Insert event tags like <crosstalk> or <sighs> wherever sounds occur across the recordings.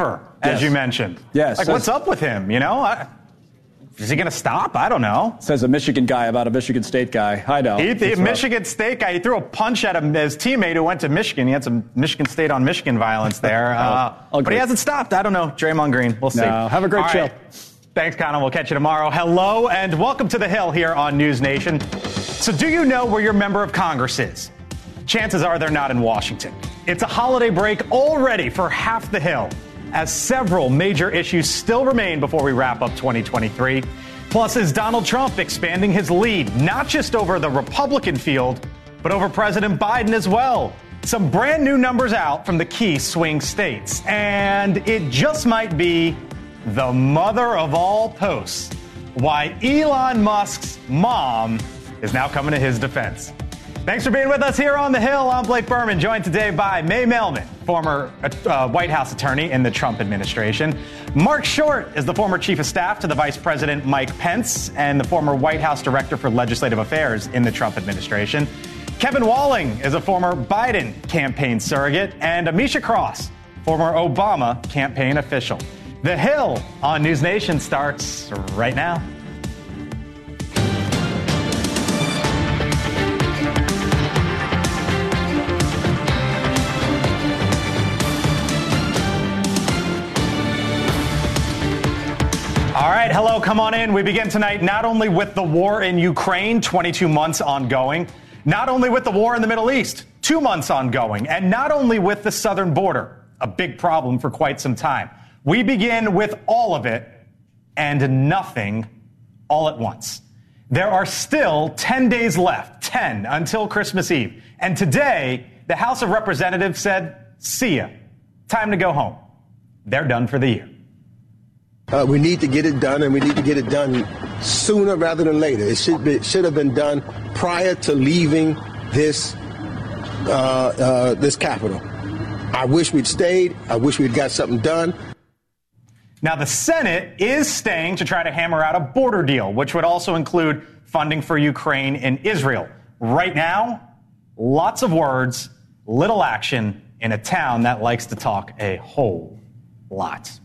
as Yes. you mentioned. Yes. Like, what's up with him? You know, I, is he going to stop? I don't know. Says a Michigan guy about a Michigan State guy. I know. He, rough. Michigan State guy, he threw a punch at him, his teammate who went to Michigan. He had some Michigan State on Michigan violence there. <laughs> Uh, but he hasn't stopped. I don't know. Draymond Green. We'll see. No, have a great All show. right. Thanks, Connor. We'll catch you tomorrow. Hello and welcome to The Hill here on News Nation. So, do you know where your member of Congress is? Chances are they're not in Washington. It's a holiday break already for half the Hill, as several major issues still remain before we wrap up 2023. Plus, is Donald Trump expanding his lead, not just over the Republican field, but over President Biden as well? Some brand new numbers out from the key swing states, and it just might be the mother of all posts why Elon Musk's mom is now coming to his defense. Thanks for being with us here on the Hill. I'm Blake Burman, joined today by May Mailman, former uh, White House attorney in the Trump administration. Mark Short is the former chief of staff to the Vice President Mike Pence and the former White House director for legislative affairs in the Trump administration. Kevin Walling is a former Biden campaign surrogate, and Ameshia Cross, former Obama campaign official. The Hill on News Nation starts right now. Right, hello, come on in. We begin tonight not only with the war in Ukraine, 22 months ongoing, not only with the war in the Middle East, two months ongoing, and not only with the southern border, a big problem for quite some time. We begin with all of it and nothing all at once. There are still 10 days left, 10 until Christmas Eve. And today, the House of Representatives said, see ya. Time to go home. They're done for the year. Uh, we need to get it done, and we need to get it done sooner rather than later. It should be should have been done prior to leaving this uh, uh, this capital. I wish we'd stayed. I wish we'd got something done. Now, the Senate is staying to try to hammer out a border deal, which would also include funding for Ukraine and Israel. Right now, lots of words, little action in a town that likes to talk a whole lot.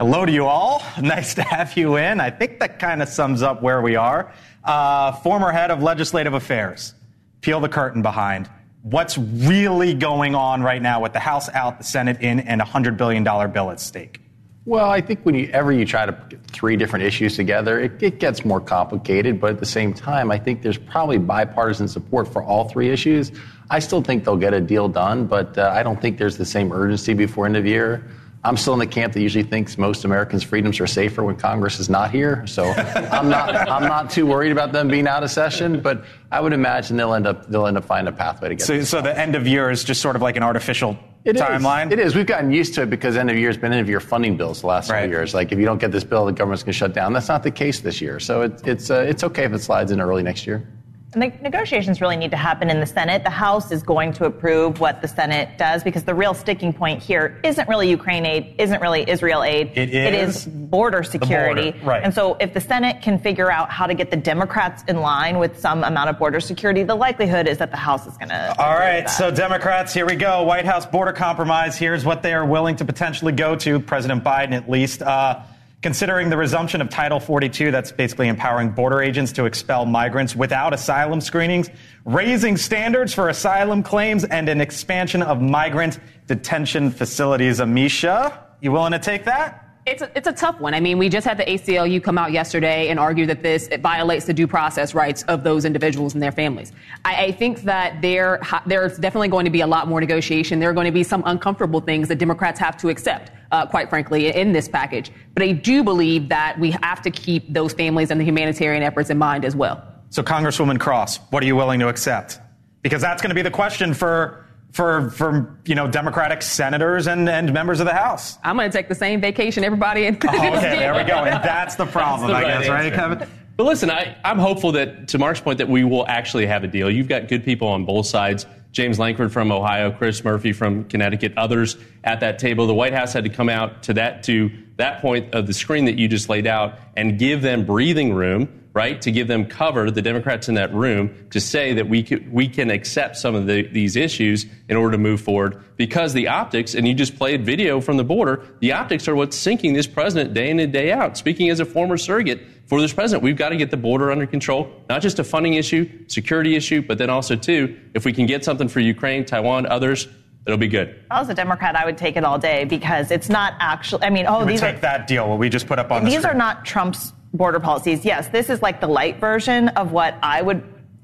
Hello to you all. <laughs> Nice to have you in. I think that kind of sums up where we are. Uh, former head of legislative affairs. Peel the curtain behind. What's really going on right now with the House out, the Senate in, and a $100 billion bill at stake? Well, I think whenever you try to put three different issues together, it, it gets more complicated. But at the same time, I think there's probably bipartisan support for all three issues. I still think they'll get a deal done, but uh, I don't think there's the same urgency before end of year. I'm still in the camp that usually thinks most Americans' freedoms are safer when Congress is not here. So I'm not I'm not too worried about them being out of session. But I would imagine they'll end up they'll end up finding a pathway to get. So, so the end of year is just sort of like an artificial It is. timeline. It is. We've gotten used to it because end of year has been end of year funding bills the last Right. several years. Like if you don't get this bill, the government's going to shut down. That's not the case this year. So it, it's uh, it's okay if it slides in early next year. And the negotiations really need to happen in the Senate. The House is going to approve what the Senate does because the real sticking point here isn't really Ukraine aid, isn't really Israel aid. It It is is border security. border, right. And so if the Senate can figure out how to get the Democrats in line with some amount of border security, the likelihood is that the House is going to. All right, so Democrats, here we go. White House border compromise. Here's what they are willing to potentially go to, President Biden at least. Uh, considering the resumption of Title 42, that's basically empowering border agents to expel migrants without asylum screenings, raising standards for asylum claims, and an expansion of migrant detention facilities. Ameshia, you willing to take that? It's a, it's a tough one. I mean, we just had the ACLU come out yesterday and argue that this it violates the due process rights of those individuals and their families. I, I think that there there's definitely going to be a lot more negotiation. There are going to be some uncomfortable things that Democrats have to accept, uh, quite frankly, in this package. But I do believe that we have to keep those families and the humanitarian efforts in mind as well. So, Congresswoman Cross, what are you willing to accept? Because that's going to be the question for for for you know Democratic senators and, and members of the House. I'm going to take the same vacation everybody. In- oh, okay, there we go. And <laughs> that's the problem, that's the I right guess, right. Kevin? But listen, I, I'm hopeful that, to Mark's point, that we will actually have a deal. You've got good people on both sides. James Lankford from Ohio, Chris Murphy from Connecticut, others at that table. The White House had to come out to that to that point of the screen that you just laid out and give them breathing room, right, to give them cover, the Democrats in that room, to say that we can, we can accept some of the, these issues in order to move forward. Because the optics, and you just played video from the border, the optics are what's sinking this president day in and day out. Speaking as a former surrogate for this president, we've got to get the border under control. Not just a funding issue, security issue, but then also, too, if we can get something for Ukraine, Taiwan, others, it'll be good. If I was a Democrat, I would take it all day because it's not actually. I mean, oh, We these take are that deal what we just put up on these screen. are not Trump's border policies. Yes, this is like the light version of what I would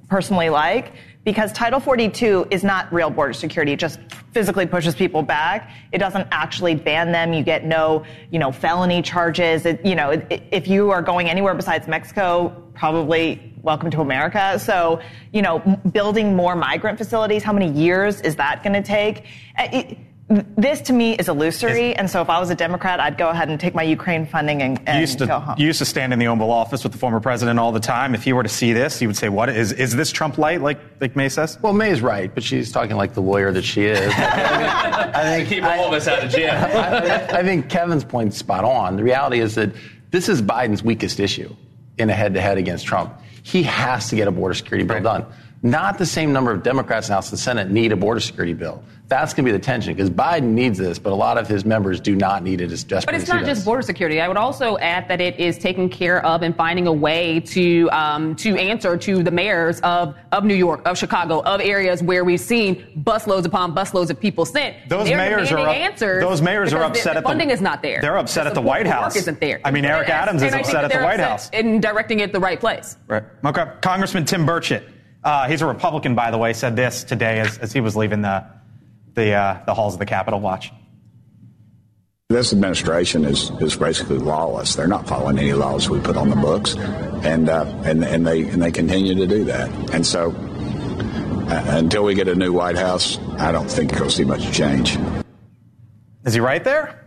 personally like because Title 42 is not real border security. It just physically pushes people back. It doesn't actually ban them. You get no, you know, felony charges. It, you know, i- if you are going anywhere besides Mexico, probably welcome to America. So, you know, building more migrant facilities, how many years is that going to take? Uh, it- this to me is illusory, and so if I was a Democrat, I'd go ahead and take my Ukraine funding and, You and used, go to, home. you used to stand in the Oval Office with the former president all the time. If he were to see this, he would say, "What is is this Trump light?" Like like May says. Well, May's right, but she's talking like the lawyer that she is. <laughs> I think Keep all of us out of jail. I, I think Kevin's point's spot on. The reality is that this is Biden's weakest issue in a head-to-head against Trump. He has to get a border security bill Right. done. Not the same number of Democrats in the House and Senate need a border security bill. That's going to be the tension because Biden needs this, but a lot of his members do not need it as just But it's not just border security. I would also add that it is taking care of and finding a way to um, to answer to the mayors of, of New York, of Chicago, of areas where we've seen busloads upon busloads of people sent. Those They're mayors are demanding up- answers. those mayors are upset the, at the- funding is not there. they're upset The at the White for work House. Isn't there? I mean, Eric And- Adams is and I upset think at the White upset House. in directing it the right place. Right. Okay. Congressman Tim Burchett, uh, he's a Republican, by the way, said this today as, as he was leaving the the uh, the halls of the Capitol. Watch. This administration is, is basically lawless. They're not following any laws we put on the books, and uh, and and they and they continue to do that. And so, uh, until we get a new White House, I don't think you'll see much change. Is he right there?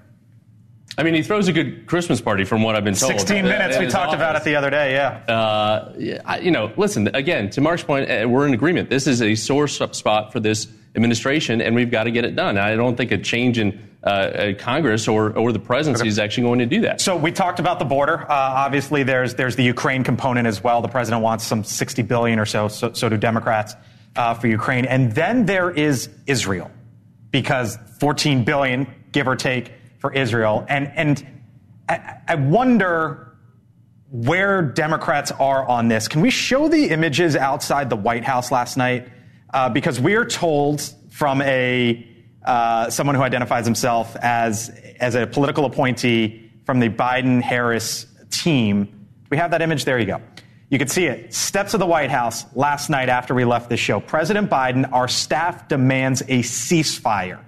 I mean, he throws a good Christmas party from what I've been told. 16 Uh, minutes. in We talked about it the other day. Yeah. Uh, yeah, you know, listen, again, to Mark's point, uh, we're in agreement. This is a sore spot for this administration, and we've got to get it done. I don't think a change in uh, Congress or, or the presidency is actually going to do that. So we talked about the border. Uh, obviously, there's there's the Ukraine component as well. The president wants some 60 billion or so. So, so do Democrats uh, for Ukraine. And then there is Israel, because 14 billion, give or take, for Israel. And and I, I wonder where Democrats are on this. Can we show the images outside the White House last night? Uh, because we are told from a uh, someone who identifies himself as as a political appointee from the Biden Harris team. We have that image. There you go. You can see it. Steps of the White House last night after we left this show. President Biden, our staff demands a ceasefire.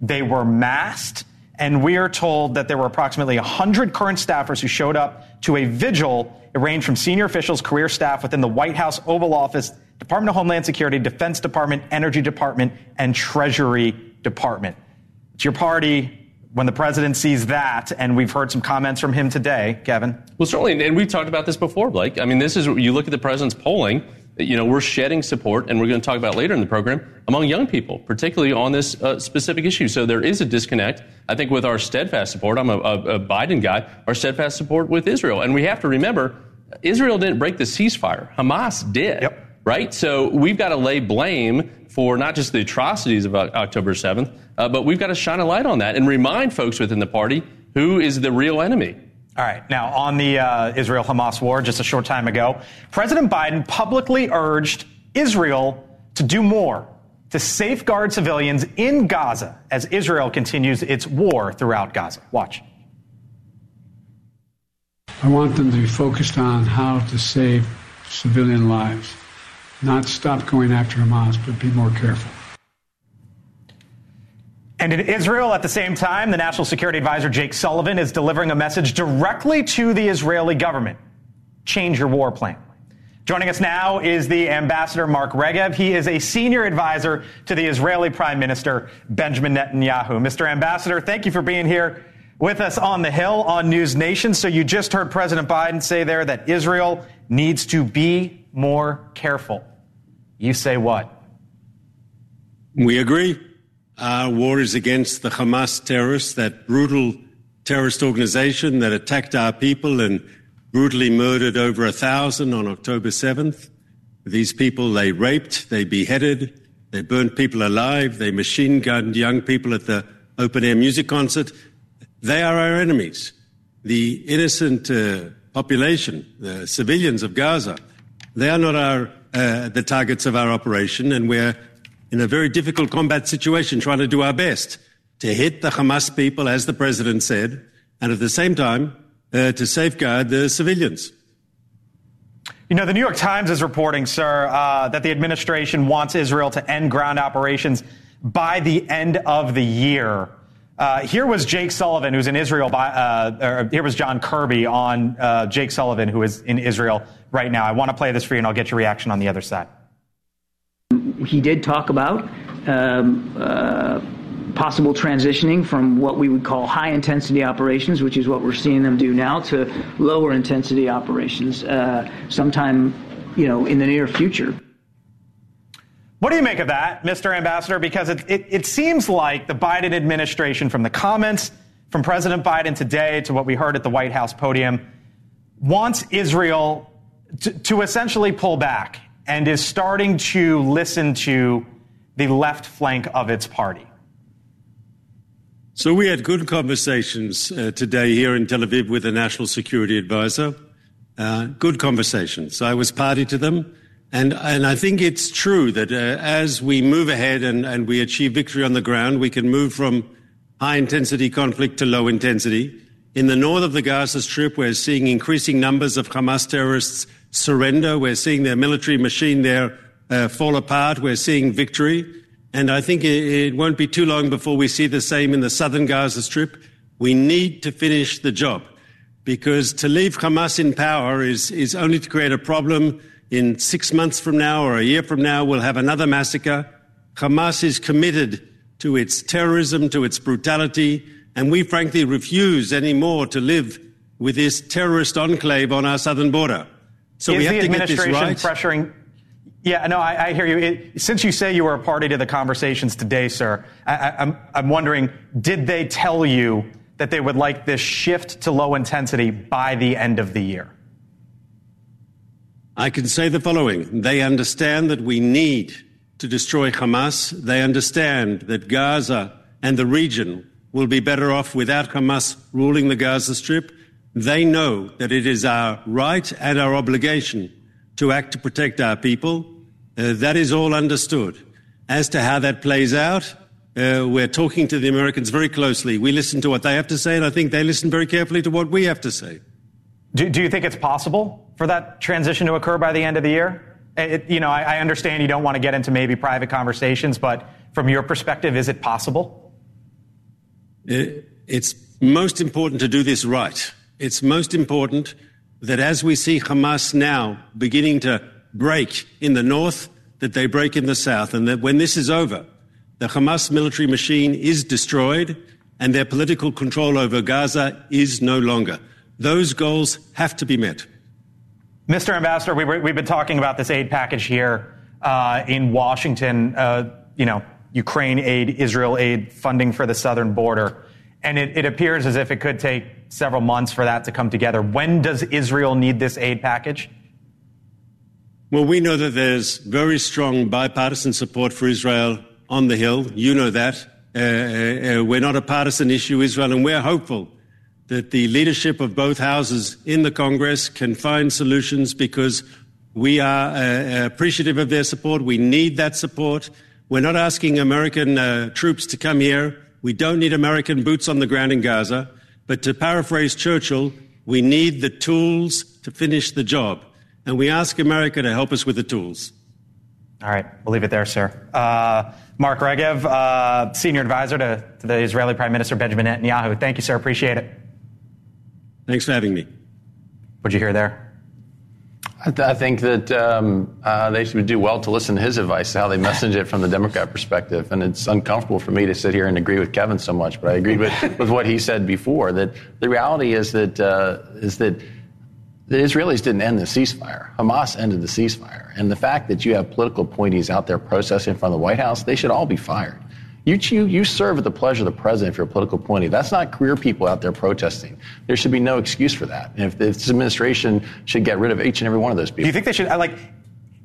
They were masked, and we are told that there were approximately 100 current staffers who showed up to a vigil. It ranged from senior officials, career staff within the White House Oval Office, Department of Homeland Security, Defense Department, Energy Department, and Treasury Department. It's your party when the president sees that, and we've heard some comments from him today, Kevin. Well, certainly, and we've talked about this before, Blake. I mean, this is you look at the president's polling. You know, we're shedding support, and we're going to talk about later in the program among young people, particularly on this uh, specific issue. So there is a disconnect, I think, with our steadfast support. I'm a, a, a Biden guy. Our steadfast support with Israel, and we have to remember, Israel didn't break the ceasefire. Hamas did. Yep. Right. So we've got to lay blame for not just the atrocities of October 7th, uh, but we've got to shine a light on that and remind folks within the party who is the real enemy. All right. Now, on the uh, Israel Hamas war, just a short time ago, President Biden publicly urged Israel to do more to safeguard civilians in Gaza as Israel continues its war throughout Gaza. Watch. I want them to be focused on how to save civilian lives, not stop going after Hamas, but be more careful. And in Israel, at the same time, the National Security Advisor Jake Sullivan is delivering a message directly to the Israeli government change your war plan. Joining us now is the ambassador Mark Regev. He is a senior advisor to the Israeli Prime Minister Benjamin Netanyahu. Mr. Ambassador, thank you for being here with us on the Hill on News Nation. So you just heard President Biden say there that Israel needs to be more careful. You say what? We agree. Our war is against the Hamas terrorists, that brutal terrorist organization that attacked our people and brutally murdered over a thousand on October 7th. These people they raped, they beheaded, they burned people alive, they machine gunned young people at the open air music concert. They are our enemies. The innocent uh, population, the civilians of Gaza, they are not our, uh, the targets of our operation, and we're in a very difficult combat situation trying to do our best to hit the Hamas people, as the president said, and at the same time, uh, to safeguard the civilians. You know, the New York Times is reporting, sir, uh, that the administration wants Israel to end ground operations by the end of the year. Uh, here was Jake Sullivan, who's in Israel. By, uh, here was John Kirby on uh, Jake Sullivan, who is in Israel right now. I want to play this for you, and I'll get your reaction on the other side. He did talk about um, uh, possible transitioning from what we would call high intensity operations, which is what we're seeing them do now, to lower intensity operations uh, sometime, you know, in the near future. What do you make of that, Mr. Ambassador? Because it, it, it seems like the Biden administration, from the comments from President Biden today to what we heard at the White House podium, wants Israel to, to essentially pull back and is starting to listen to the left flank of its party. So we had good conversations uh, today here in Tel Aviv with the National Security Advisor. Uh, good conversations. I was party to them. And, and I think it's true that uh, as we move ahead and, and we achieve victory on the ground, we can move from high intensity conflict to low intensity. In the north of the Gaza Strip, we're seeing increasing numbers of Hamas terrorists surrender. We're seeing their military machine there uh, fall apart. We're seeing victory. And I think it won't be too long before we see the same in the southern Gaza Strip. We need to finish the job because to leave Hamas in power is, is only to create a problem. In six months from now or a year from now, we'll have another massacre. Hamas is committed to its terrorism, to its brutality, and we frankly refuse anymore to live with this terrorist enclave on our southern border. So is we have the to get this administration right. pressuring yeah, no, I, I hear you. It, since you say you were a party to the conversations today, sir, I, I'm, I'm wondering, did they tell you that they would like this shift to low intensity by the end of the year? I can say the following. They understand that we need to destroy Hamas. They understand that Gaza and the region will be better off without Hamas ruling the Gaza Strip. They know that it is our right and our obligation to act to protect our people. Uh, that is all understood. As to how that plays out, uh, we're talking to the Americans very closely. We listen to what they have to say, and I think they listen very carefully to what we have to say. Do, do you think it's possible for that transition to occur by the end of the year? It, you know, I, I understand you don't want to get into maybe private conversations, but from your perspective, is it possible? It, it's most important to do this right. It's most important that as we see Hamas now beginning to break in the north, that they break in the south, and that when this is over, the Hamas military machine is destroyed and their political control over Gaza is no longer. Those goals have to be met. Mr. Ambassador, we have been talking about this aid package here uh, in Washington, uh, you know, Ukraine aid, Israel aid, funding for the southern border. And it, it appears as if it could take several months for that to come together. When does Israel need this aid package? Well, we know that there's very strong bipartisan support for Israel on the Hill. You know that. Uh, uh, uh, we're not a partisan issue, Israel, and we're hopeful that the leadership of both houses in the Congress can find solutions because we are uh, appreciative of their support. We need that support. We're not asking American uh, troops to come here. We don't need American boots on the ground in Gaza. But to paraphrase Churchill, we need the tools to finish the job and we ask America to help us with the tools. All right, we'll leave it there, sir. Uh, Mark Regev, uh, senior advisor to, to, the Israeli Prime Minister Benjamin Netanyahu. Thank you, sir. Appreciate it. Thanks for having me. What'd you hear there? I, th- I think that um, uh, they should do well to listen to his advice, how they message it from the Democrat perspective. And it's uncomfortable for me to sit here and agree with Kevin so much, but I agree with, <laughs> with what he said before. That the reality is that uh, is that the Israelis didn't end the ceasefire. Hamas ended the ceasefire. And the fact that you have political appointees out there processing in front of the White House, they should all be fired. You, you, you serve at the pleasure of the president if you're a political appointee. That's not career people out there protesting. There should be no excuse for that. And if this administration should get rid of each and every one of those people. Do you think they should, uh, like,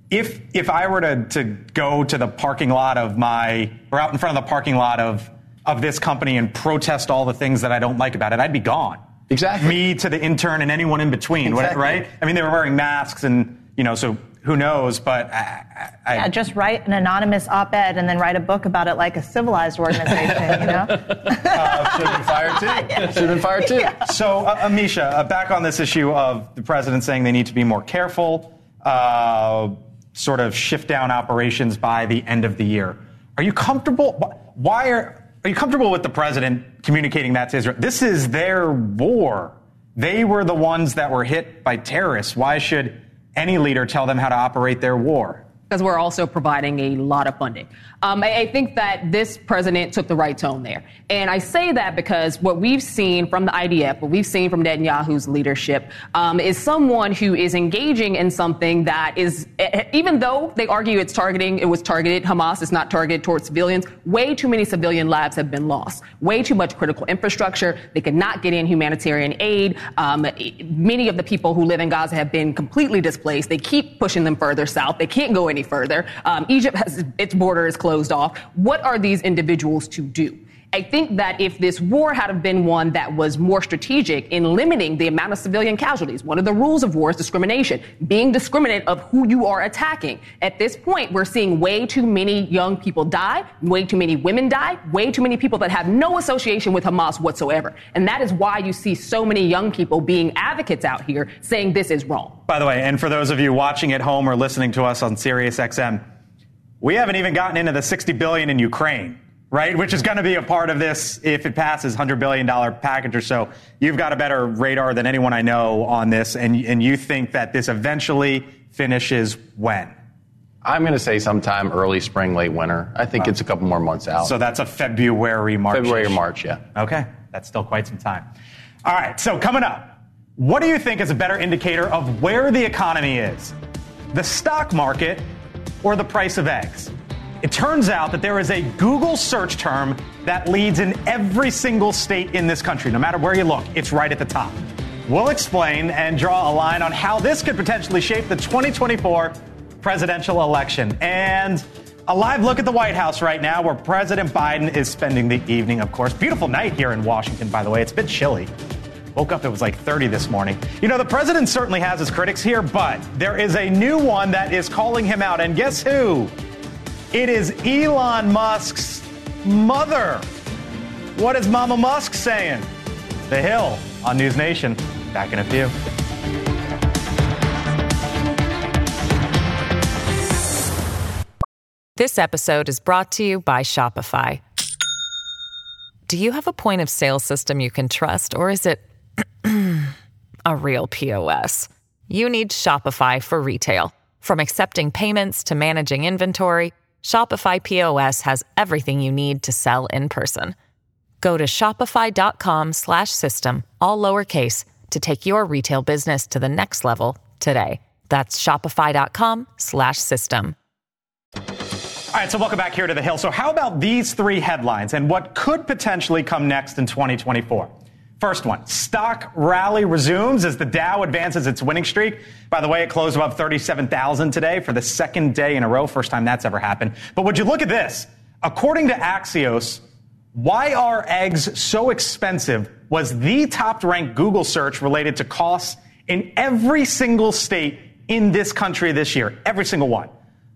if, if I were to, to go to the parking lot of my, or out in front of the parking lot of, of this company and protest all the things that I don't like about it, I'd be gone. Exactly. Me to the intern and anyone in between, Exactly. right? I mean, they were wearing masks and, you know, so who knows, but I, I, Yeah, just write an anonymous op-ed and then write a book about it like a civilized organization, you know? <laughs> Uh, should have been fired too. <laughs> Should have been fired too. So, uh, Ameshia, uh, back on this issue of the president saying they need to be more careful, uh, sort of shift down operations by the end of the year. Are you comfortable? Why are are you comfortable with the president communicating that to Israel? This is their war. They were the ones that were hit by terrorists. Why should any leader tell them how to operate their war? because we're also providing a lot of funding. Um, I, I think that this president took the right tone there. And I say that because what we've seen from the IDF, what we've seen from Netanyahu's leadership, um, is someone who is engaging in something that is, even though they argue it's targeting, it was targeted, Hamas is not targeted towards civilians, way too many civilian lives have been lost. Way too much critical infrastructure. They could not get in humanitarian aid. Um, many of the people who live in Gaza have been completely displaced. They keep pushing them further south. They can't go any further. Um, Egypt has its border is closed off. What are these individuals to do? I think that if this war had have been one that was more strategic in limiting the amount of civilian casualties, one of the rules of war is discrimination, being discriminate of who you are attacking. At this point, we're seeing way too many young people die, way too many women die, way too many people that have no association with Hamas whatsoever. And that is why you see so many young people being advocates out here saying this is wrong. By the way, and for those of you watching at home or listening to us on Sirius XM, we haven't even gotten into the 60 billion in Ukraine, right? Which is going to be a part of this if it passes 100 billion dollar package or so. You've got a better radar than anyone I know on this, and and you think that this eventually finishes when? I'm going to say sometime early spring, late winter. I think oh. it's a couple more months out. So that's a February, March. February or March, yeah. Okay, that's still quite some time. All right, so coming up, what do you think is a better indicator of where the economy is? The stock market or the price of eggs? It turns out that there is a Google search term that leads in every single state in this country. No matter where you look, it's right at the top. We'll explain and draw a line on how this could potentially shape the 2024 presidential election. And a live look at the White House right now, where President Biden is spending the evening, of course. Beautiful night here in Washington, by the way. It's a bit chilly. Woke up, it was like 30 this morning. You know, the president certainly has his critics here, but there is a new one that is calling him out. And guess who? It is Elon Musk's mother. What is Mama Musk saying? The Hill on News Nation. Back in a few. This episode is brought to you by Shopify. Do you have a point of sale system you can trust, or is it a real POS? You need Shopify for retail. From accepting payments to managing inventory, Shopify POS has everything you need to sell in person. Go to shopify.com slash system, all lowercase, to take your retail business to the next level today. That's shopify.com slash system. All right, so welcome back here to the Hill. So, how about these three headlines and what could potentially come next in 2024? First one stock rally resumes as the Dow advances its winning streak. By the way, it closed above 37,000 today for the second day in a row. First time that's ever happened. But would you look at this? According to Axios, why are eggs so expensive was the top ranked Google search related to costs in every single state in this country this year. Every single one.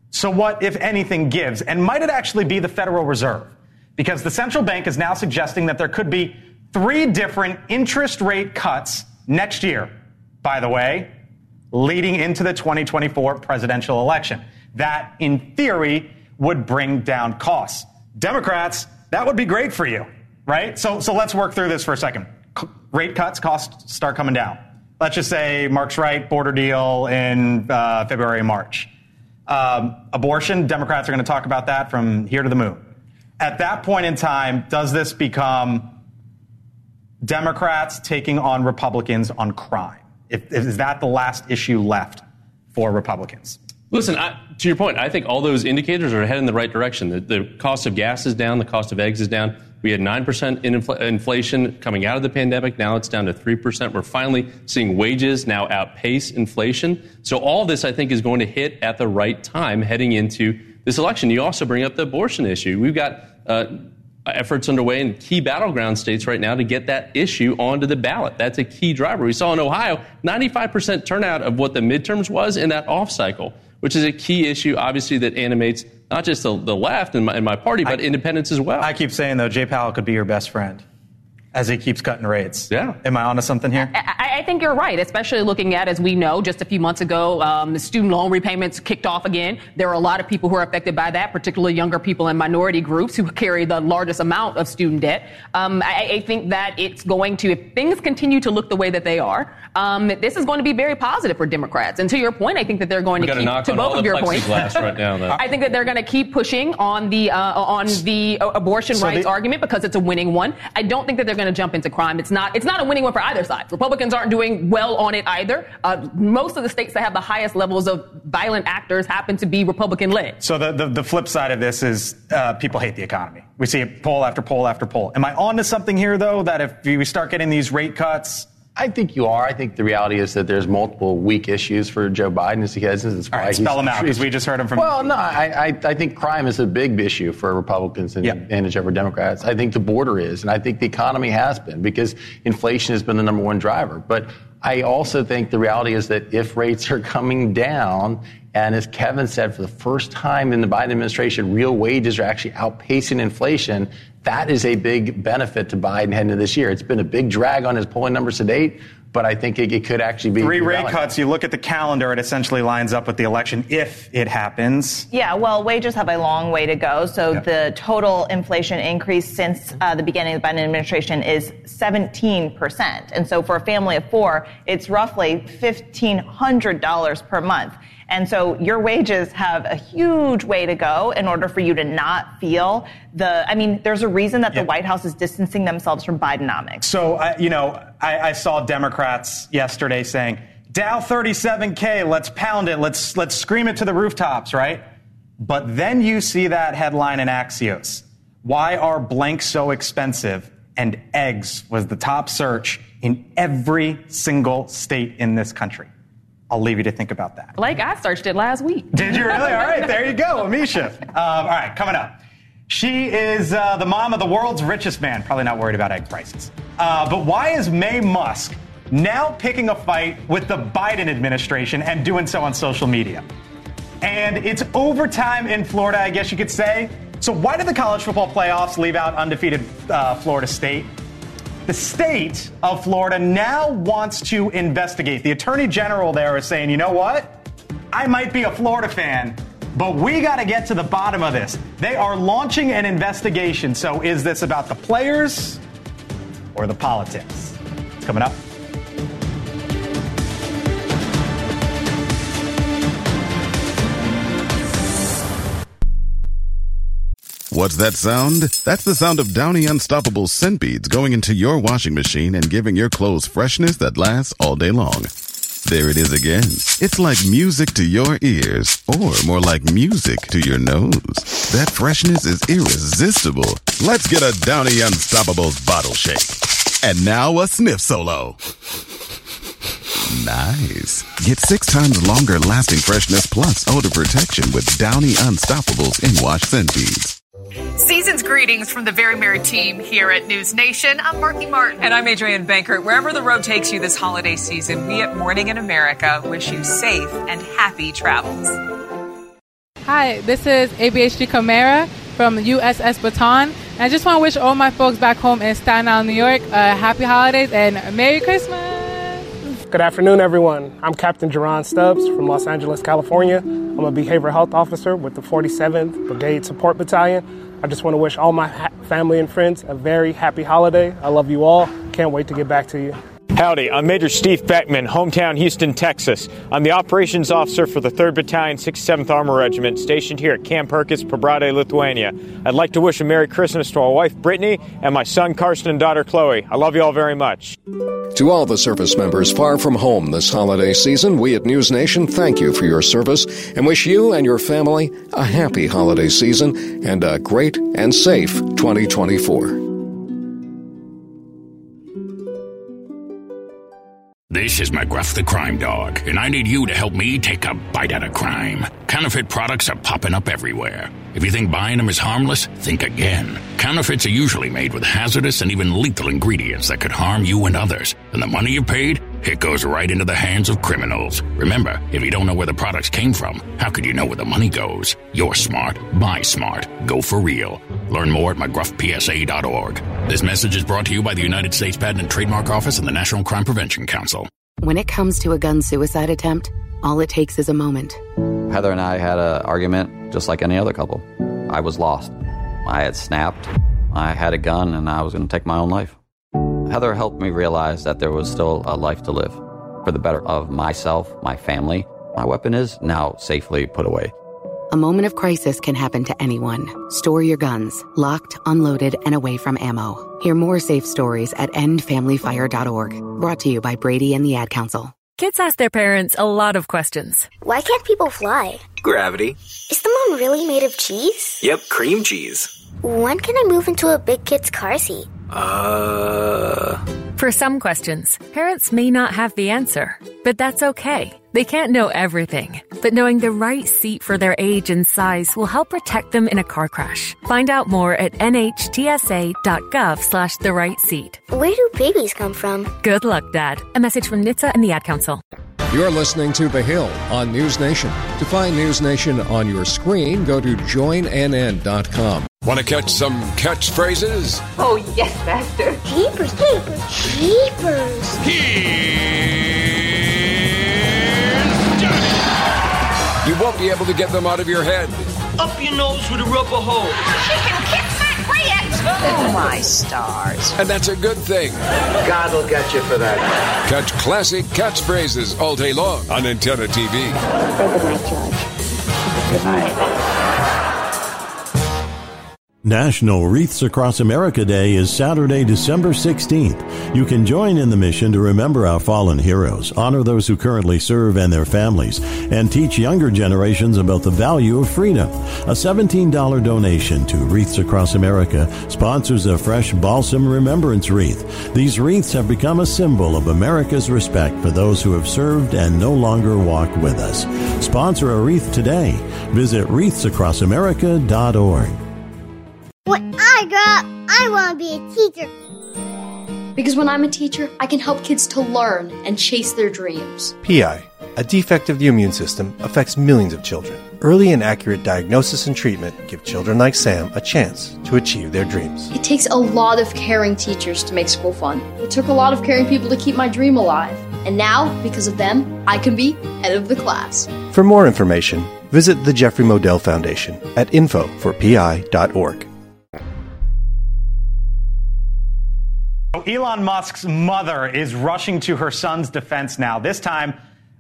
So, what, if anything, gives? And might it actually be the Federal Reserve? Because the central bank is now suggesting that there could be three different interest rate cuts next year, by the way, leading into the 2024 presidential election. That, in theory, would bring down costs. Democrats, that would be great for you, right? So, so let's work through this for a second. C- rate cuts, costs start coming down. let's just say Mark's right, border deal in uh, February, March. Um, abortion, Democrats are going to talk about that from here to the moon. At that point in time, does this become Democrats taking on Republicans on crime? If, is that the last issue left for Republicans? Listen, I, to your point, I think all those indicators are heading in the right direction. The, the, cost of gas is down, the cost of eggs is down. We had 9% in infl- inflation coming out of the pandemic. Now it's down to 3%. We're finally seeing wages now outpace inflation. So all this, I think, is going to hit at the right time heading into this election. You also bring up the abortion issue. We've got uh, efforts underway in key battleground states right now to get that issue onto the ballot. That's a key driver. We saw in Ohio 95% turnout of what the midterms was in that off cycle, which is a key issue, obviously, that animates not just the, the left in my, in my party, but I, independents as well. I keep saying, though, Jay Powell could be your best friend as he keeps cutting rates. Yeah. Am I onto something here? I, I, think you're right, especially looking at, as we know, just a few months ago, um, the student loan repayments kicked off again. There are a lot of people who are affected by that, particularly younger people and minority groups who carry the largest amount of student debt. Um, I, I, think that it's going to, if things continue to look the way that they are, um, this is going to be very positive for Democrats. And to your point, I think that they're going we to keep, to both of your points, right now, <laughs> I think that they're going to keep pushing on the, uh, on the abortion so rights the, argument because it's a winning one. I don't think that they're going to jump into crime. It's not it's not a winning one for either side. Republicans aren't doing well on it either. Uh, most of the states that have the highest levels of violent actors happen to be Republican led. So the, the, the flip side of this is uh, people hate the economy. We see it poll after poll after poll. Am I on to something here though? That if we start getting these rate cuts, I think you are. I think the reality is that there's multiple weak issues for Joe Biden as he has. Why All right, spell them out because we just heard him from. Well, no, I, I, I, think crime is a big issue for Republicans and, yep. and Democrats. I think the border is, and I think the economy has been because inflation has been the number one driver. But I also think the reality is that if rates are coming down, and as Kevin said, for the first time in the Biden administration, real wages are actually outpacing inflation, that is a big benefit to Biden heading into this year. It's been a big drag on his polling numbers to date, but I think it, it could actually be three rate cuts. You look at the calendar; it essentially lines up with the election if it happens. Yeah, well, wages have a long way to go. So the total inflation increase since uh, the beginning of the Biden administration is 17 percent, and so for a family of four, it's roughly fifteen hundred dollars per month. And so your wages have a huge way to go in order for you to not feel the, I mean, there's a reason that the. White House is distancing themselves from Bidenomics. So, I, you know, I, I saw Democrats yesterday saying, Dow 37K, let's pound it, let's, let's scream it to the rooftops, right? But then you see that headline in Axios. Why are blanks so expensive? And eggs was the top search in every single state in this country. I'll leave you to think about that. Like I searched it last week. Did you really? All right, there you go, Ameshia. <laughs> Um, all right, coming up. She is uh, the mom of the world's richest man. Probably not worried about egg prices. Uh, but why is Maye Musk now picking a fight with the Biden administration and doing so on social media? And it's overtime in Florida, I guess you could say. So why did the college football playoffs leave out undefeated uh, Florida State? The state of Florida now wants to investigate. The attorney general there is saying, you know what? I might be a Florida fan, but we got to get to the bottom of this. They are launching an investigation. So is this about the players or the politics? It's Coming up. What's that sound? That's the sound of Downy Unstoppable scent beads going into your washing machine and giving your clothes freshness that lasts all day long. There it is again. It's like music to your ears, or more like music to your nose. That freshness is irresistible. Let's get a Downy Unstoppables bottle shake. And now a sniff solo. Nice. Get six times longer lasting freshness plus odor protection with Downy Unstoppables in wash scent beads. Season's greetings from the Very Merry team here at News Nation. I'm Markie Martin. And I'm Adrienne Bankert. Wherever the road takes you this holiday season, we at Morning in America wish you safe and happy travels. Hi, this is ABHD Camara from USS Bataan. And I just want to wish all my folks back home in Staten Island, New York, uh, happy holidays and Merry Christmas. Good afternoon, everyone. I'm Captain Jerron Stubbs from Los Angeles, California. I'm a behavioral health officer with the 47th Brigade Support Battalion. I just want to wish all my ha- family and friends a very happy holiday. I love you all. Can't wait to get back to you. Howdy, I'm Major Steve Beckman, hometown Houston, Texas. I'm the operations officer for the 3rd Battalion, 67th Armor Regiment, stationed here at Camp Perkins, Pabradė, Lithuania. I'd like to wish a Merry Christmas to our wife, Brittany, and my son, Karsten, and daughter, Chloe. I love you all very much. To all the service members far from home this holiday season, we at News Nation thank you for your service and wish you and your family a happy holiday season and a great and safe 2024. This is McGruff the Crime Dog, and I need you to help me take a bite out of crime. Counterfeit products are popping up everywhere. If you think buying them is harmless, think again. Counterfeits are usually made with hazardous and even lethal ingredients that could harm you and others. And the money you paid, it goes right into the hands of criminals. Remember, if you don't know where the products came from, how could you know where the money goes? You're smart. Buy smart. Go for real. Learn more at mcgruffpsa.org. This message is brought to you by the United States Patent and Trademark Office and the National Crime Prevention Council. When it comes to a gun suicide attempt, all it takes is a moment. Heather and I had an argument just like any other couple. I was lost. I had snapped. I had a gun and I was going to take my own life. Heather helped me realize that there was still a life to live for the better of myself, my family. My weapon is now safely put away. A moment of crisis can happen to anyone. Store your guns, locked, unloaded, and away from ammo. Hear more safe stories at endfamilyfire.org. Brought to you by Brady and the Ad Council. Kids ask their parents a lot of questions. Why can't people fly? Gravity. Is the moon really made of cheese? Yep, cream cheese. When can I move into a big kid's car seat? Uh. For some questions, parents may not have the answer, but that's okay. They can't know everything, but knowing the right seat for their age and size will help protect them in a car crash. Find out more at nhtsa.gov slash the right seat. Where do babies come from? Good luck, Dad. A message from NHTSA and the Ad Council. You're listening to The Hill on News Nation. To find News Nation on your screen, go to joinnn.com. Want to catch some catchphrases? Oh, yes, Master. Jeepers, jeepers, jeepers. Here's Johnny. You won't be able to get them out of your head. Up your nose with a rubber hose. She Chicken kicks that Oh, my stars. And that's a good thing. God will get you for that. Catch classic catchphrases all day long on Antenna TV. Say good night, George. Good night. National Wreaths Across America Day is Saturday, December 16th. You can join in the mission to remember our fallen heroes, honor those who currently serve and their families, and teach younger generations about the value of freedom. A $17 donation to Wreaths Across America sponsors a fresh balsam remembrance wreath. These wreaths have become a symbol of America's respect for those who have served and no longer walk with us. Sponsor a wreath today. Visit wreathsacrossamerica.org. When I grow up, I want to be a teacher. Because when I'm a teacher, I can help kids to learn and chase their dreams. PI, a defect of the immune system, affects millions of children. Early and accurate diagnosis and treatment give children like Sam a chance to achieve their dreams. It takes a lot of caring teachers to make school fun. It took a lot of caring people to keep my dream alive. And now, because of them, I can be head of the class. For more information, visit the Jeffrey Modell Foundation at info4pi.org. Elon Musk's mother is rushing to her son's defense now, this time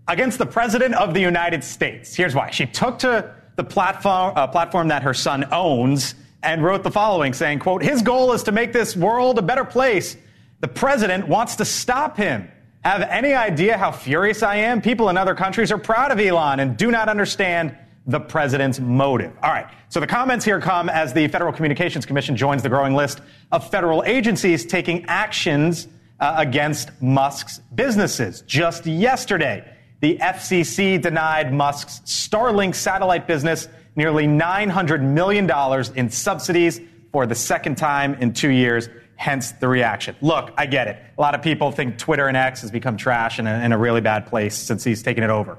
against the President of the United States. Here's why. She took to the platform, uh, platform that her son owns and wrote the following saying, quote, his goal is to make this world a better place. The president wants to stop him. Have any idea how furious I am? People in other countries are proud of Elon and do not understand the president's motive. All right. So the comments here come as the Federal Communications Commission joins the growing list of federal agencies taking actions uh, against Musk's businesses. Just yesterday, the FCC denied Musk's Starlink satellite business nearly $900 million in subsidies for the second time in two years. Hence the reaction. Look, I get it. A lot of people think Twitter and X has become trash and in a really bad place since he's taken it over.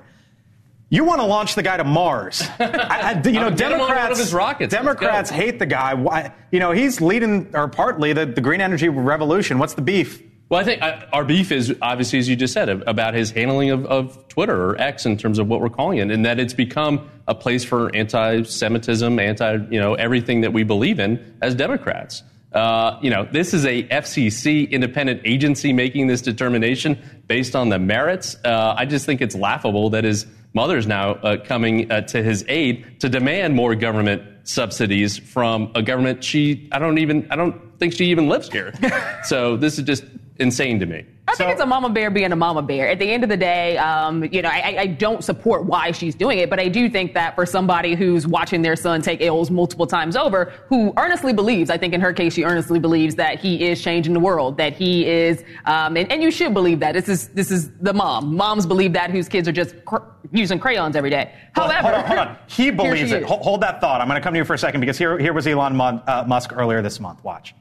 You want to launch the guy to Mars? <laughs> I, I, you know, Democrats. his rockets. Democrats hate the guy. Why? You know, he's leading or partly the, the green energy revolution. What's the beef? Well, I think uh, our beef is obviously, as you just said, about his handling of, of Twitter or X in terms of what we're calling it, and that it's become a place for anti-Semitism, anti, you know, everything that we believe in as Democrats. Uh, you know, this is a FCC independent agency making this determination based on the merits. Uh, I just think it's laughable that his mother's now uh, coming uh, to his aid to demand more government subsidies from a government she I don't even I don't think she even lives here. <laughs> so this is just insane to me. I think it's a mama bear being a mama bear. At the end of the day, um, you know, I, I, don't support why she's doing it, but I do think that for somebody who's watching their son take L's multiple times over, who earnestly believes, I think in her case, she earnestly believes that he is changing the world, that he is, um, and, and, you should believe that. This is this is the mom. Moms believe that whose kids are just cr- using crayons every day. However, hold on, hold on. He <laughs> believes it. Hold, that thought. I'm going to come to you for a second because here, here was Elon uh, Musk earlier this month. Watch.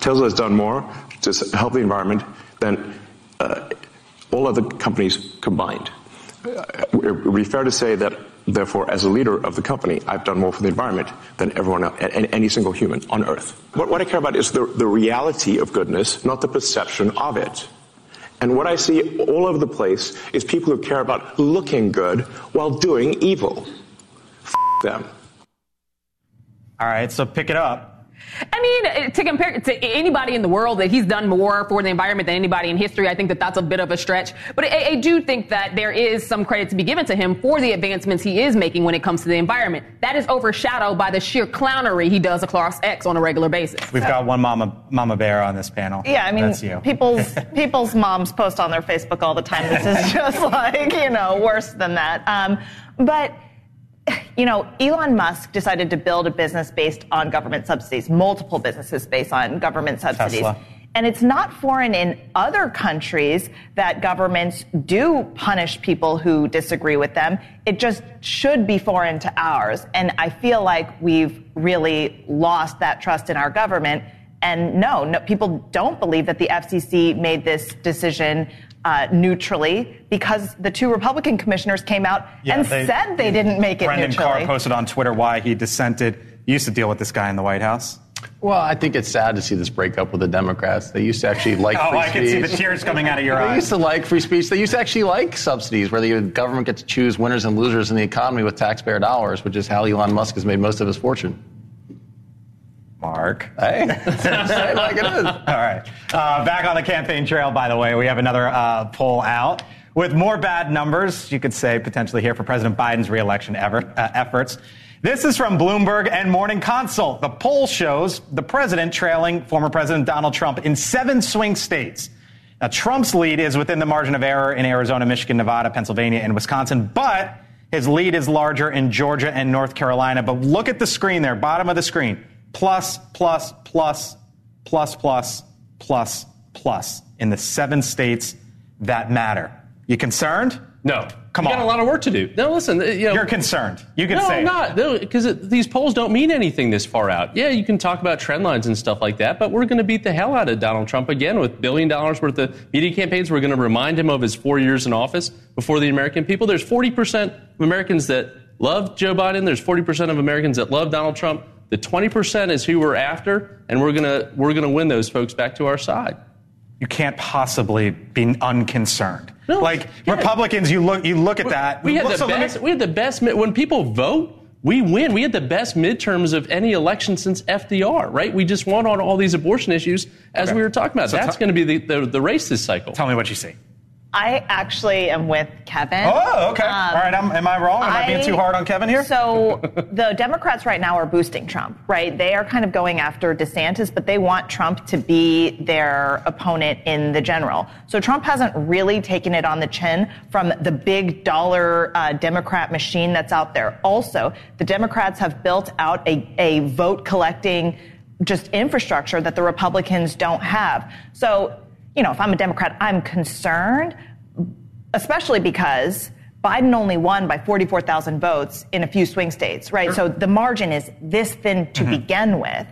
Tesla has done more to help the environment than uh, all other companies combined. Uh, it would be fair to say that, therefore, as a leader of the company, I've done more for the environment than everyone else, any single human on Earth. What, what I care about is the, the reality of goodness, not the perception of it. And what I see all over the place is people who care about looking good while doing evil. F them. All right, so pick it up. I mean, uh, to compare to anybody in the world that he's done more for the environment than anybody in history, I think that that's a bit of a stretch. But I, I, do think that there is some credit to be given to him for the advancements he is making when it comes to the environment. That is overshadowed by the sheer clownery he does across X on a regular basis. We've got one mama, mama bear on this panel. Yeah, I mean, people's <laughs> people's moms post on their Facebook all the time. This is <laughs> just like you know worse than that. Um, but <laughs> you know, Elon Musk decided to build a business based on government subsidies, multiple businesses based on government subsidies. Tesla. And it's not foreign in other countries that governments do punish people who disagree with them. It just should be foreign to ours. And I feel like we've really lost that trust in our government. And no, no people don't believe that the FCC made this decision uh, neutrally because the two Republican commissioners came out yeah, and they, said they didn't make it Brendan neutrally. Carr posted on Twitter why he dissented. He used to deal with this guy in the White House. Well, I think it's sad to see this breakup with the Democrats. They used to actually like oh, free I speech. I can see the tears coming out of your they eyes. They used to like free speech. They used to actually like subsidies, where the government gets to choose winners and losers in the economy with taxpayer dollars, which is how Elon Musk has made most of his fortune. Mark. <laughs> Hey, like it is. All right. Uh, back on the campaign trail, by the way, we have another uh, poll out with more bad numbers, you could say, potentially here for President Biden's reelection ever, uh, efforts. This is from Bloomberg and Morning Consult. The poll shows the president trailing former President Donald Trump in seven swing states. Now, Trump's lead is within the margin of error in Arizona, Michigan, Nevada, Pennsylvania, and Wisconsin, but his lead is larger in Georgia and North Carolina. But look at the screen there, bottom of the screen. Plus, plus, plus, plus, plus, plus, plus in the seven states that matter. You concerned? No. Come you on. got a lot of work to do. No, listen. Uh, you know, You're concerned. You can no, say I'm not. Because these polls don't mean anything this far out. Yeah, you can talk about trend lines and stuff like that, but we're going to beat the hell out of Donald Trump again with billion dollars worth of media campaigns. We're going to remind him of his four years in office before the American people. There's 40% of Americans that love Joe Biden. There's 40% of Americans that love Donald Trump. The 20% is who we're after, and we're going to we're to win those folks back to our side. You can't possibly be unconcerned. No, like yeah. Republicans, you look you look at that. We had Look, the so let me- best. We had the best. When people vote, we win. We had the best midterms of any election since FDR. Right? We just won on all these abortion issues as Okay. we were talking about. So That's t- going to be the, the the race this cycle. Tell me what you see. I actually am with Kevin. Oh, okay. Um, All right. I'm, am I wrong? Am I, being too hard on Kevin here? So the Democrats right now are boosting Trump, right? They are kind of going after DeSantis, but they want Trump to be their opponent in the general. So Trump hasn't really taken it on the chin from the big dollar uh, Democrat machine that's out there. Also, the Democrats have built out a, a vote collecting just infrastructure that the Republicans don't have. So, you know, if I'm a Democrat, I'm concerned, especially because Biden only won by 44,000 votes in a few swing states, right? So the margin is this thin to begin with.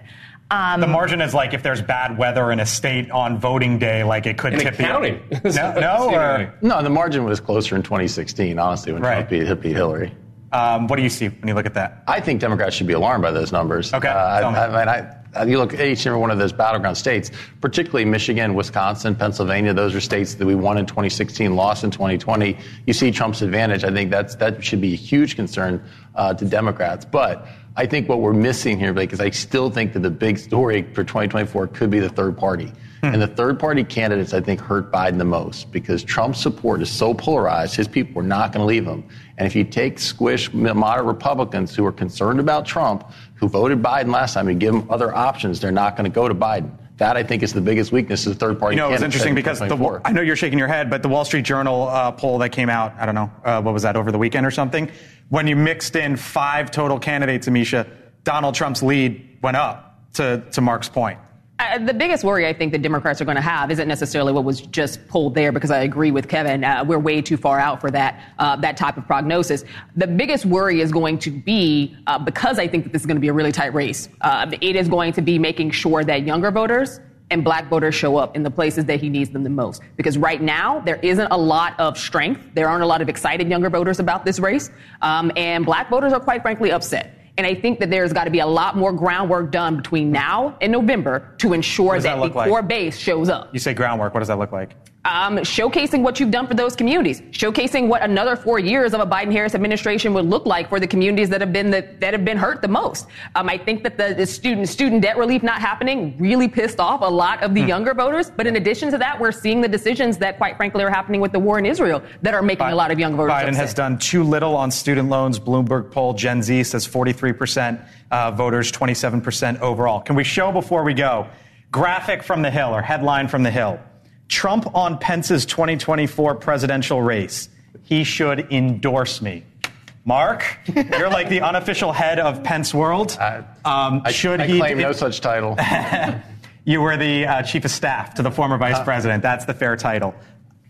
Um, the margin is like if there's bad weather in a state on voting day, like it could In tip accounting. the <laughs> no, no, <laughs> or No, the margin was closer in 2016, honestly, when Trump beat, beat Hillary. um, what do you see when you look at that? I think Democrats should be alarmed by those numbers. Okay, Uh, tell me. I, I mean, I, you look each and every one of those battleground states, particularly Michigan, Wisconsin, Pennsylvania. Those are states that we won in 2016, lost in 2020. You see Trump's advantage. I think that's that should be a huge concern uh, to Democrats. But I think what we're missing here, is I still think that the big story for 2024 could be the third party. And the third party candidates, I think, hurt Biden the most because Trump's support is so polarized, his people are not going to leave him. And if you take squish moderate Republicans who are concerned about Trump, who voted Biden last time, and give them other options, they're not going to go to Biden. That I think is the biggest weakness of the third party. You know, it's interesting because the, I know you're shaking your head, but the Wall Street Journal uh, poll that came out, I don't know, uh, what was that over the weekend or something? When you mixed in five total candidates, Ameshia, Donald Trump's lead went up to, to Marc's point. Uh, the biggest worry I think the Democrats are going to have isn't necessarily what was just pulled there, because I agree with Kevin. Uh, we're way too far out for that uh, that type of prognosis. The biggest worry is going to be uh, because I think that this is going to be a really tight race. Uh, it is going to be making sure that younger voters and black voters show up in the places that he needs them the most. Because right now, there isn't a lot of strength. There aren't a lot of excited younger voters about this race. Um, and black voters are quite frankly upset. And I think that there's got to be a lot more groundwork done between now and November to ensure that, that the like? core base shows up. You say groundwork. What does that look like? Um, showcasing what you've done for those communities, showcasing what another four years of a Biden-Harris administration would look like for the communities that have been the, that have been hurt the most. Um, I think that the, the, student student debt relief not happening really pissed off a lot of the hmm. younger voters. But in addition to that, we're seeing the decisions that, quite frankly, are happening with the war in Israel that are making Biden, a lot of young voters. Biden upset. has done too little on student loans. Bloomberg poll Gen Z says 43 percent uh, voters, 27 percent overall. Can we show before we go? Graphic from the Hill or headline from the Hill. Trump on Pence's 2024 presidential race. He should endorse me. Marc, <laughs> you're like the unofficial head of Pence World. Um, I, should I he claim no such title. <laughs> you were the uh, chief of staff to the former vice uh, president. That's the fair title.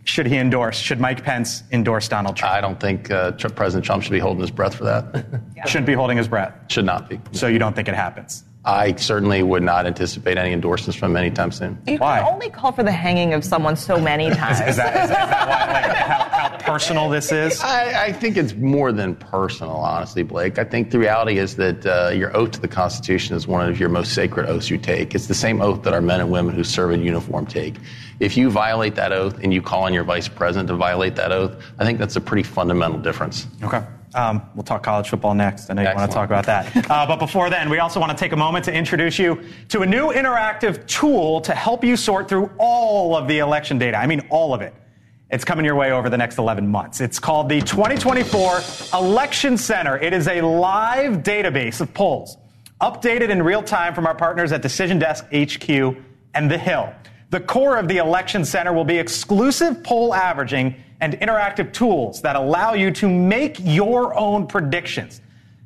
Should he endorse? Should Mike Pence endorse Donald Trump? I don't think uh, President Trump should be holding his breath for that. yeah. Shouldn't be holding his breath. Should not be. So you don't think it happens? I certainly would not anticipate any endorsements from him anytime soon. You why? can only call for the hanging of someone so many times. is, is, that, is, that, is that why, like, how, how, personal this is? I, I, think it's more than personal, honestly, Blake. I think the reality is that uh, your oath to the Constitution is one of your most sacred oaths you take. It's the same oath that our men and women who serve in uniform take. If you violate that oath and you call on your vice president to violate that oath, I think that's a pretty fundamental difference. Okay. Um, we'll talk college football next. I know you want to talk about that. Uh, but before then, we also want to take a moment to introduce you to a new interactive tool to help you sort through all of the election data. I mean, all of it. It's coming your way over the next 11 months. It's called the 2024 Election Center. It is a live database of polls, updated in real time from our partners at Decision Desk HQ and The Hill. The core of the Election Center will be exclusive poll averaging and interactive tools that allow you to make your own predictions.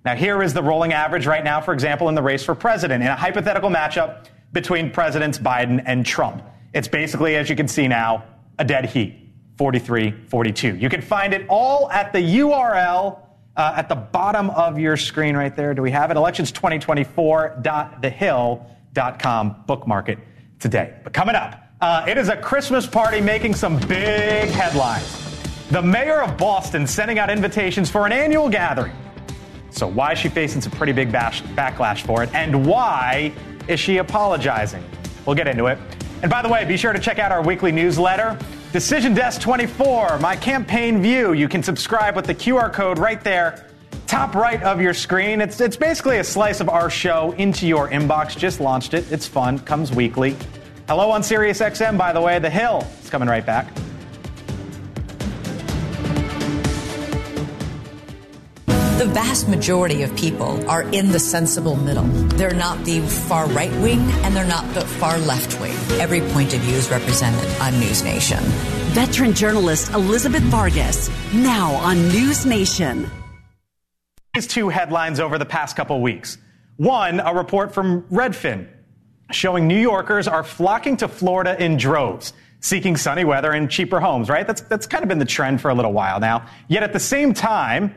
Now, here is the rolling average right now, for example, in the race for president in a hypothetical matchup between Presidents Biden and Trump. It's basically, as you can see now, a dead heat 43 42. You can find it all at the URL uh, at the bottom of your screen right there. Do we have it? Elections2024.thehill.com. Bookmark it today. But coming up, uh, it is a Christmas party making some big headlines. The mayor of Boston sending out invitations for an annual gathering. So, why is she facing some pretty big bash- backlash for it? And why is she apologizing? We'll get into it. And by the way, be sure to check out our weekly newsletter, Decision Desk 24, my campaign view. You can subscribe with the QR code right there, top right of your screen. It's, it's basically a slice of our show into your inbox. Just launched it. It's fun, comes weekly. Hello on SiriusXM, by the way. The Hill is coming right back. The vast majority of people are in the sensible middle. They're not the far right wing and they're not the far left wing. Every point of view is represented on News Nation. Veteran journalist Elizabeth Vargas, now on News Nation. These two headlines over the past couple weeks. One, a report from Redfin showing New Yorkers are flocking to Florida in droves seeking sunny weather and cheaper homes, right? That's, that's kind of been the trend for a little while now. Yet at the same time,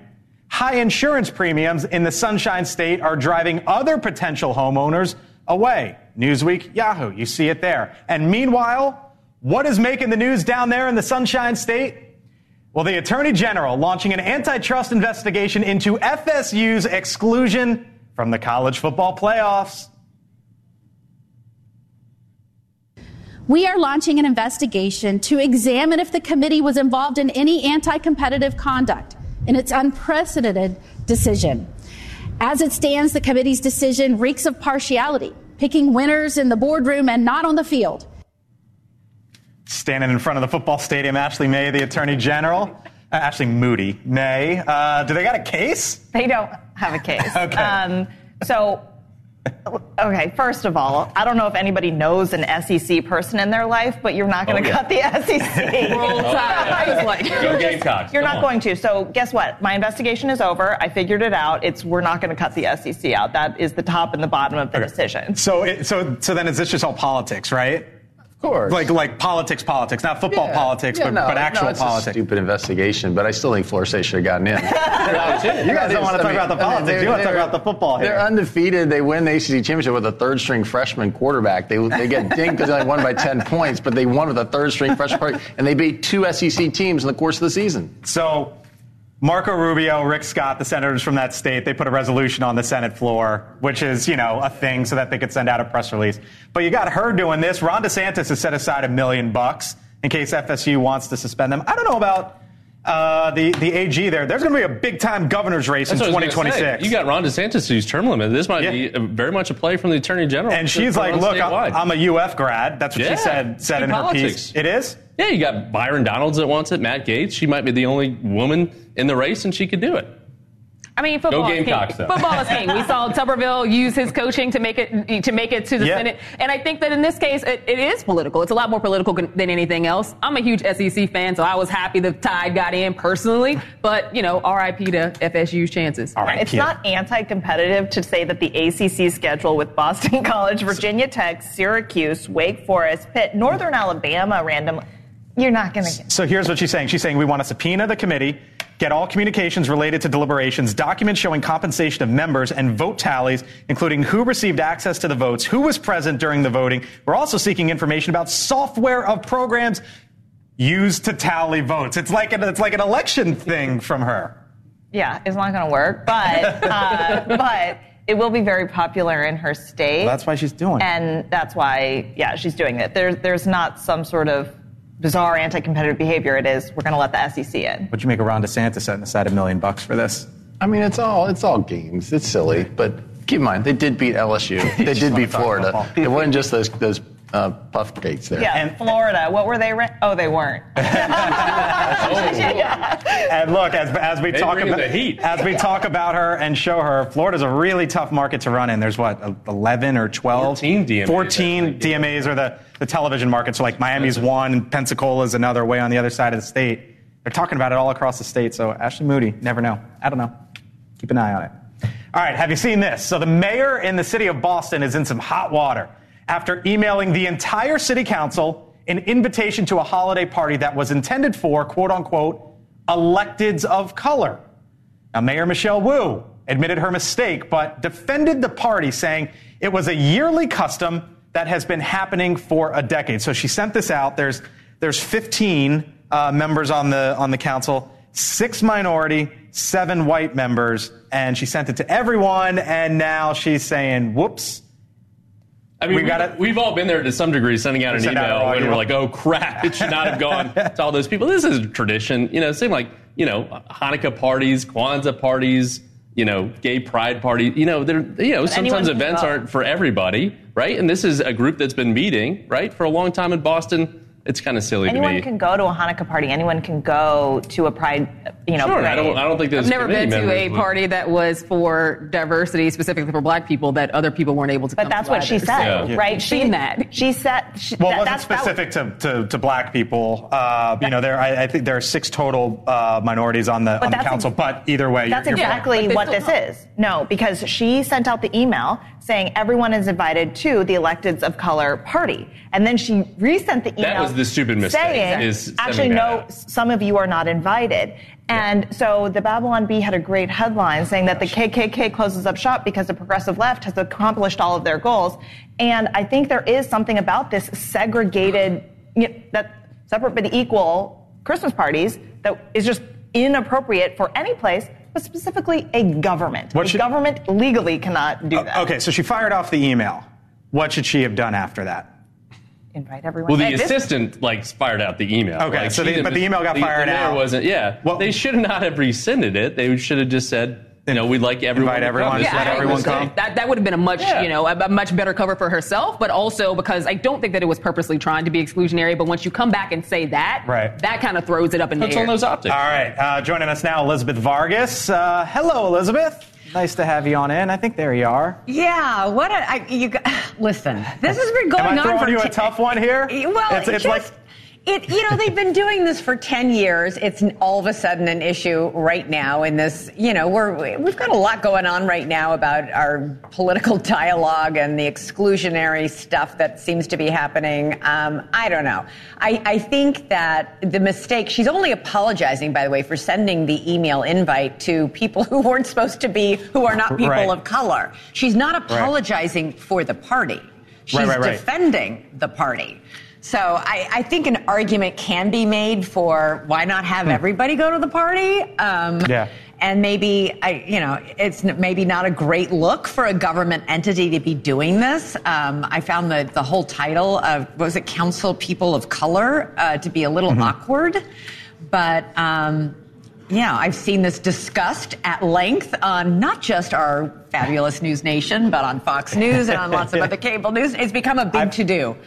High insurance premiums in the Sunshine State are driving other potential homeowners away. Newsweek, Yahoo, you see it there. And meanwhile, what is making the news down there in the Sunshine State? Well, the Attorney General launching an antitrust investigation into FSU's exclusion from the college football playoffs. we are launching an investigation to examine if the committee was involved in any anti competitive conduct in its unprecedented decision. As it stands, the committee's decision reeks of partiality, picking winners in the boardroom and not on the field. Standing in front of the football stadium, Ashley May, the Attorney General. Uh, Ashley Moody. May. Uh, do they got a case? They don't have a case. <laughs> Okay. Um, so, okay, first of all, I don't know if anybody knows an SEC person in their life, but you're not going to Oh, yeah. cut the SEC. Roll Tide. Like- Go Gamecocks. You're Come not on. going to. So guess what? My investigation is over. I figured it out. It's we're not going to cut the SEC out. That is the top and the bottom of the decision. So, it, so, so then is this just all politics, right? Of course. Like, like politics, politics, not football Yeah. politics, Yeah, but, no, but actual no, it's politics. A stupid investigation, but I still think Florida State should have gotten in. <laughs> <laughs> You guys don't want to talk about the politics. You want to talk about the football They're undefeated. They win the ACC championship with a third-string freshman quarterback. They, they get <laughs> dinged because they only won by 10 points, but they won with a third-string freshman quarterback, and they beat two SEC teams in the course of the season. So, Marco Rubio, Rick Scott, the senators from that state, they put a resolution on the Senate floor, which is, you know, a thing so that they could send out a press release. But you got her doing this. Ron DeSantis has set aside a million bucks in case FSU wants to suspend them. I don't know about uh, the, the AG there. There's going to be a big time governor's race That's in what I was gonna 2026. You got Ron DeSantis who's term limit. This might Yeah. be very much a play from the Attorney General. and she's like, look, statewide." I'm, a UF grad. That's what Yeah. she said, said Good in her piece. It is? Yeah, you got Byron Donalds that wants it, Matt Gaetz. She might be the only woman in the race, and she could do it. I mean, football Go is king. Though. Football is king. We saw <laughs> Tuberville use his coaching to make it to make it to the Yeah. Senate, and I think that in this case, it, it is political. It's a lot more political than anything else. I'm a huge SEC fan, so I was happy the Tide got in personally. But you know, RIP to FSU's chances. All right, It's Kia. not anti-competitive to say that the ACC schedule with Boston <laughs> College, Virginia Tech, Syracuse, Wake Forest, Pitt, Northern Alabama, random. You're not going to get. So here's what she's saying. She's saying we want to subpoena the committee, get all communications related to deliberations, documents showing compensation of members, and vote tallies, including who received access to the votes, who was present during the voting. We're also seeking information about software of programs used to tally votes. It's like an, it's like an election thing from her. Yeah, it's not going to work, but <laughs> uh, but it will be very popular in her state. Well, that's why she's doing it. and that's why, yeah, she's doing it. There's there's not some sort of bizarre anti-competitive behavior. It is we're going to let the SEC in. What'd you make of Ron DeSantis setting aside a million bucks for this? I mean, it's all it's all games. It's silly, but keep in mind they did beat LSU. <laughs> They did beat Florida. It wasn't just those those uh, puff cakes there. Yeah, And- Florida. What were they? Ra- oh, they weren't. <laughs> And look, as, as we They talk about the heat. as we talk about her and show her, Florida's a really tough market to run in. There's what, 11 or 12? 14 DMAs, 14 DMAs are the, the television market. So like Miami's one, and Pensacola's another way on the other side of the state. They're talking about it all across the state. So Ashley Moody, never know. I don't know. Keep an eye on it. All right, have you seen this? So the mayor in the city of Boston is in some hot water after emailing the entire city council an invitation to a holiday party that was intended for, quote unquote, electeds of color. Now, Mayor Michelle Wu admitted her mistake, but defended the party, saying it was a yearly custom that has been happening for a decade. So she sent this out. There's there's 15 uh, members on the on the council, six minority, seven white members, and she sent it to everyone. And now she's saying, "Whoops." I mean, We we gotta- we've all been there to some degree, sending out an Send out email our when email. we're like, "Oh crap, it should not have gone <laughs> to all those people." This is a tradition, you know. Same like you know Hanukkah parties, Kwanzaa parties, you know, gay pride parties. You know, they're you know sometimes events aren't for everybody, right? And this is a group that's been meeting right for a long time in Boston. It's kind of silly Anyone to me. can go to a Hanukkah party. Anyone can go to a pride, you know, sure, I don't. I don't think there's I've never been to members a would- party that was for diversity, specifically for Black people, that other people weren't able to. But come that's to what she said, Yeah. right? I've She seen that. She said. She, Well, that, it wasn't that's, that specific to, to, to black people. Uh, you know, there I, I think there are six total uh, minorities on the on the council. ex- But either way, That's you're, you're exactly But what this come. is. No, because she sent out the email saying everyone is invited to the electeds of color party, and then she resent the email. The stupid mistake, Saying, is actually, no, some of you are not invited. And so the Babylon Bee had a great headline saying that the KKK closes up shop because the progressive left has accomplished all of their goals. And I think there is something about this segregated, you know, that separate but equal Christmas parties that is just inappropriate for any place, but specifically a government. What a should- government legally cannot do uh, that. Okay, so she fired off the email. What should she have done after that? Invite everyone. Well, the Hey, this- assistant like fired out the email. Okay, Like, so she the- didn't- but the email got fired the mayor out. Wasn't yeah? Well- they should not have rescinded it. They should have just said, you know, we'd like everyone. Invite to everyone, Come. just This let is our everyone mistake. come. That, that would have been a much, Yeah. you know, a, a much better cover for herself, but also because I don't think that it was purposely trying to be exclusionary. But once you come back and say that, Right. that kind of throws it up in the air. optics. All right, uh, joining us now, Elizabeth Vargas. Uh, hello, Elizabeth. Nice to have you on in. I think there you are. Yeah, what a, I, you <sighs> listen. This has been going Am I on throwing for you a tough one here? Well, It's- it's just, like- it. You know, they've been doing this for ten years. It's all of a sudden an issue right now. In this, you know, we're we've got a lot going on right now about our political <laughs> dialogue and the exclusionary stuff that seems to be happening. Um, I don't know. I, I think that the mistake. She's only apologizing, by the way, for sending the email invite to people <laughs> who weren't supposed to be, who are not people Right. of color. She's not apologizing for the party. She's Right, right, right. defending the party. So I, I think an argument can be made for why not have everybody go to the party. Um, Yeah. And maybe I, you know, it's maybe not a great look for a government entity to be doing this. Um, I found the the whole title of was it Council People of Color uh, to be a little awkward, but. Um, yeah, I've seen this discussed at length on not just our fabulous News Nation, but on Fox News and on lots of <laughs> other cable news. It's become a big to do.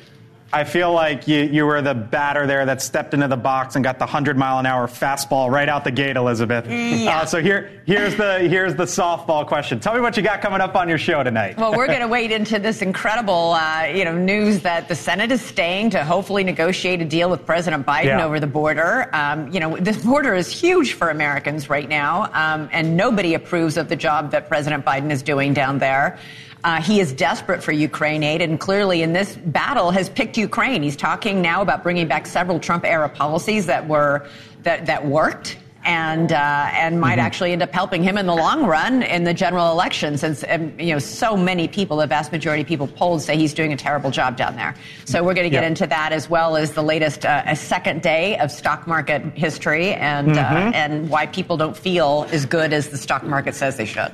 I feel like you, you were the batter there that stepped into the box and got the 100 mile an hour fastball right out the gate, Elizabeth. Yeah. Uh, so here, here's the here's the softball question. Tell me what you got coming up on your show tonight. Well, we're going to wade into this incredible, uh, you know, news that the Senate is staying to hopefully negotiate a deal with President Biden Yeah. over the border. Um, you know, this border is huge for Americans right now, um, and nobody approves of the job that President Biden is doing down there. Uh, he is desperate for Ukraine aid, and clearly in this battle has picked Ukraine. He's talking now about bringing back several Trump-era policies that were that that worked and uh, and might actually end up helping him in the long run in the general election, since um, you know so many people, the vast majority of people polled say he's doing a terrible job down there. So we're going to get Yeah. into that as well as the latest uh, a second day of stock market history and uh, Mhm. and why people don't feel as good as the stock market says they should.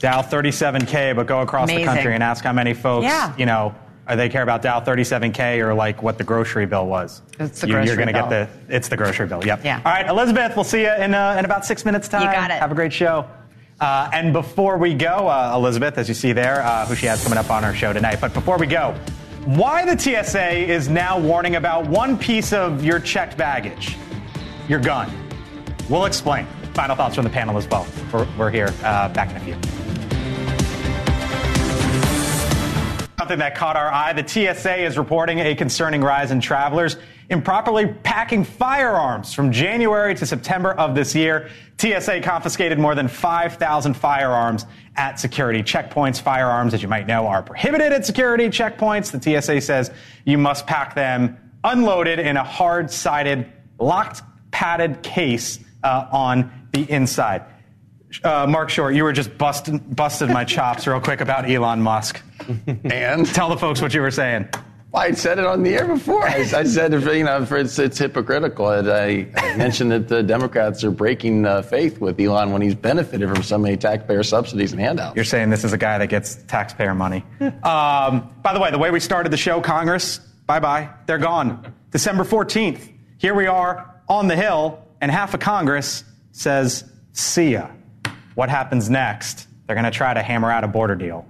Dow 37K, but go across the country and ask how many folks, Yeah. you know, uh, they care about Dow 37K or like what the grocery bill was. It's the You- grocery You're gonna bill. get the, it's the grocery bill, yep. Yeah. All right, Elizabeth, we'll see you in, uh, in about six minutes' time. You got it. Have a great show. Uh, and before we go, uh, Elizabeth, as you see there, uh, who she has coming up on our show tonight. But before we go, why the TSA is now warning about one piece of your checked baggage, your gun. We'll explain. Final thoughts from the panel as well. We're, we're here uh, back in a few. Something that caught our eye the TSA is reporting a concerning rise in travelers improperly packing firearms from January to September of this year. TSA confiscated more than 5,000 firearms at security checkpoints. Firearms, as you might know, are prohibited at security checkpoints. The TSA says you must pack them unloaded in a hard sided, locked, padded case uh, on the inside. Uh, Marc Short, you were just busting, busted my chops real quick about Elon Musk. <laughs> And tell the folks what you were saying. I said it on the air before. I, I said, you know, it's, it's hypocritical. I, I mentioned that the Democrats are breaking uh, faith with Elon when he's benefited from so many taxpayer subsidies and handouts. You're saying this is a guy that gets taxpayer money. <laughs> um, by the way, the way we started the show, Congress, bye bye, they're gone. December 14th, here we are on the Hill, and half of Congress says, see ya. What happens next? They're going to try to hammer out a border deal.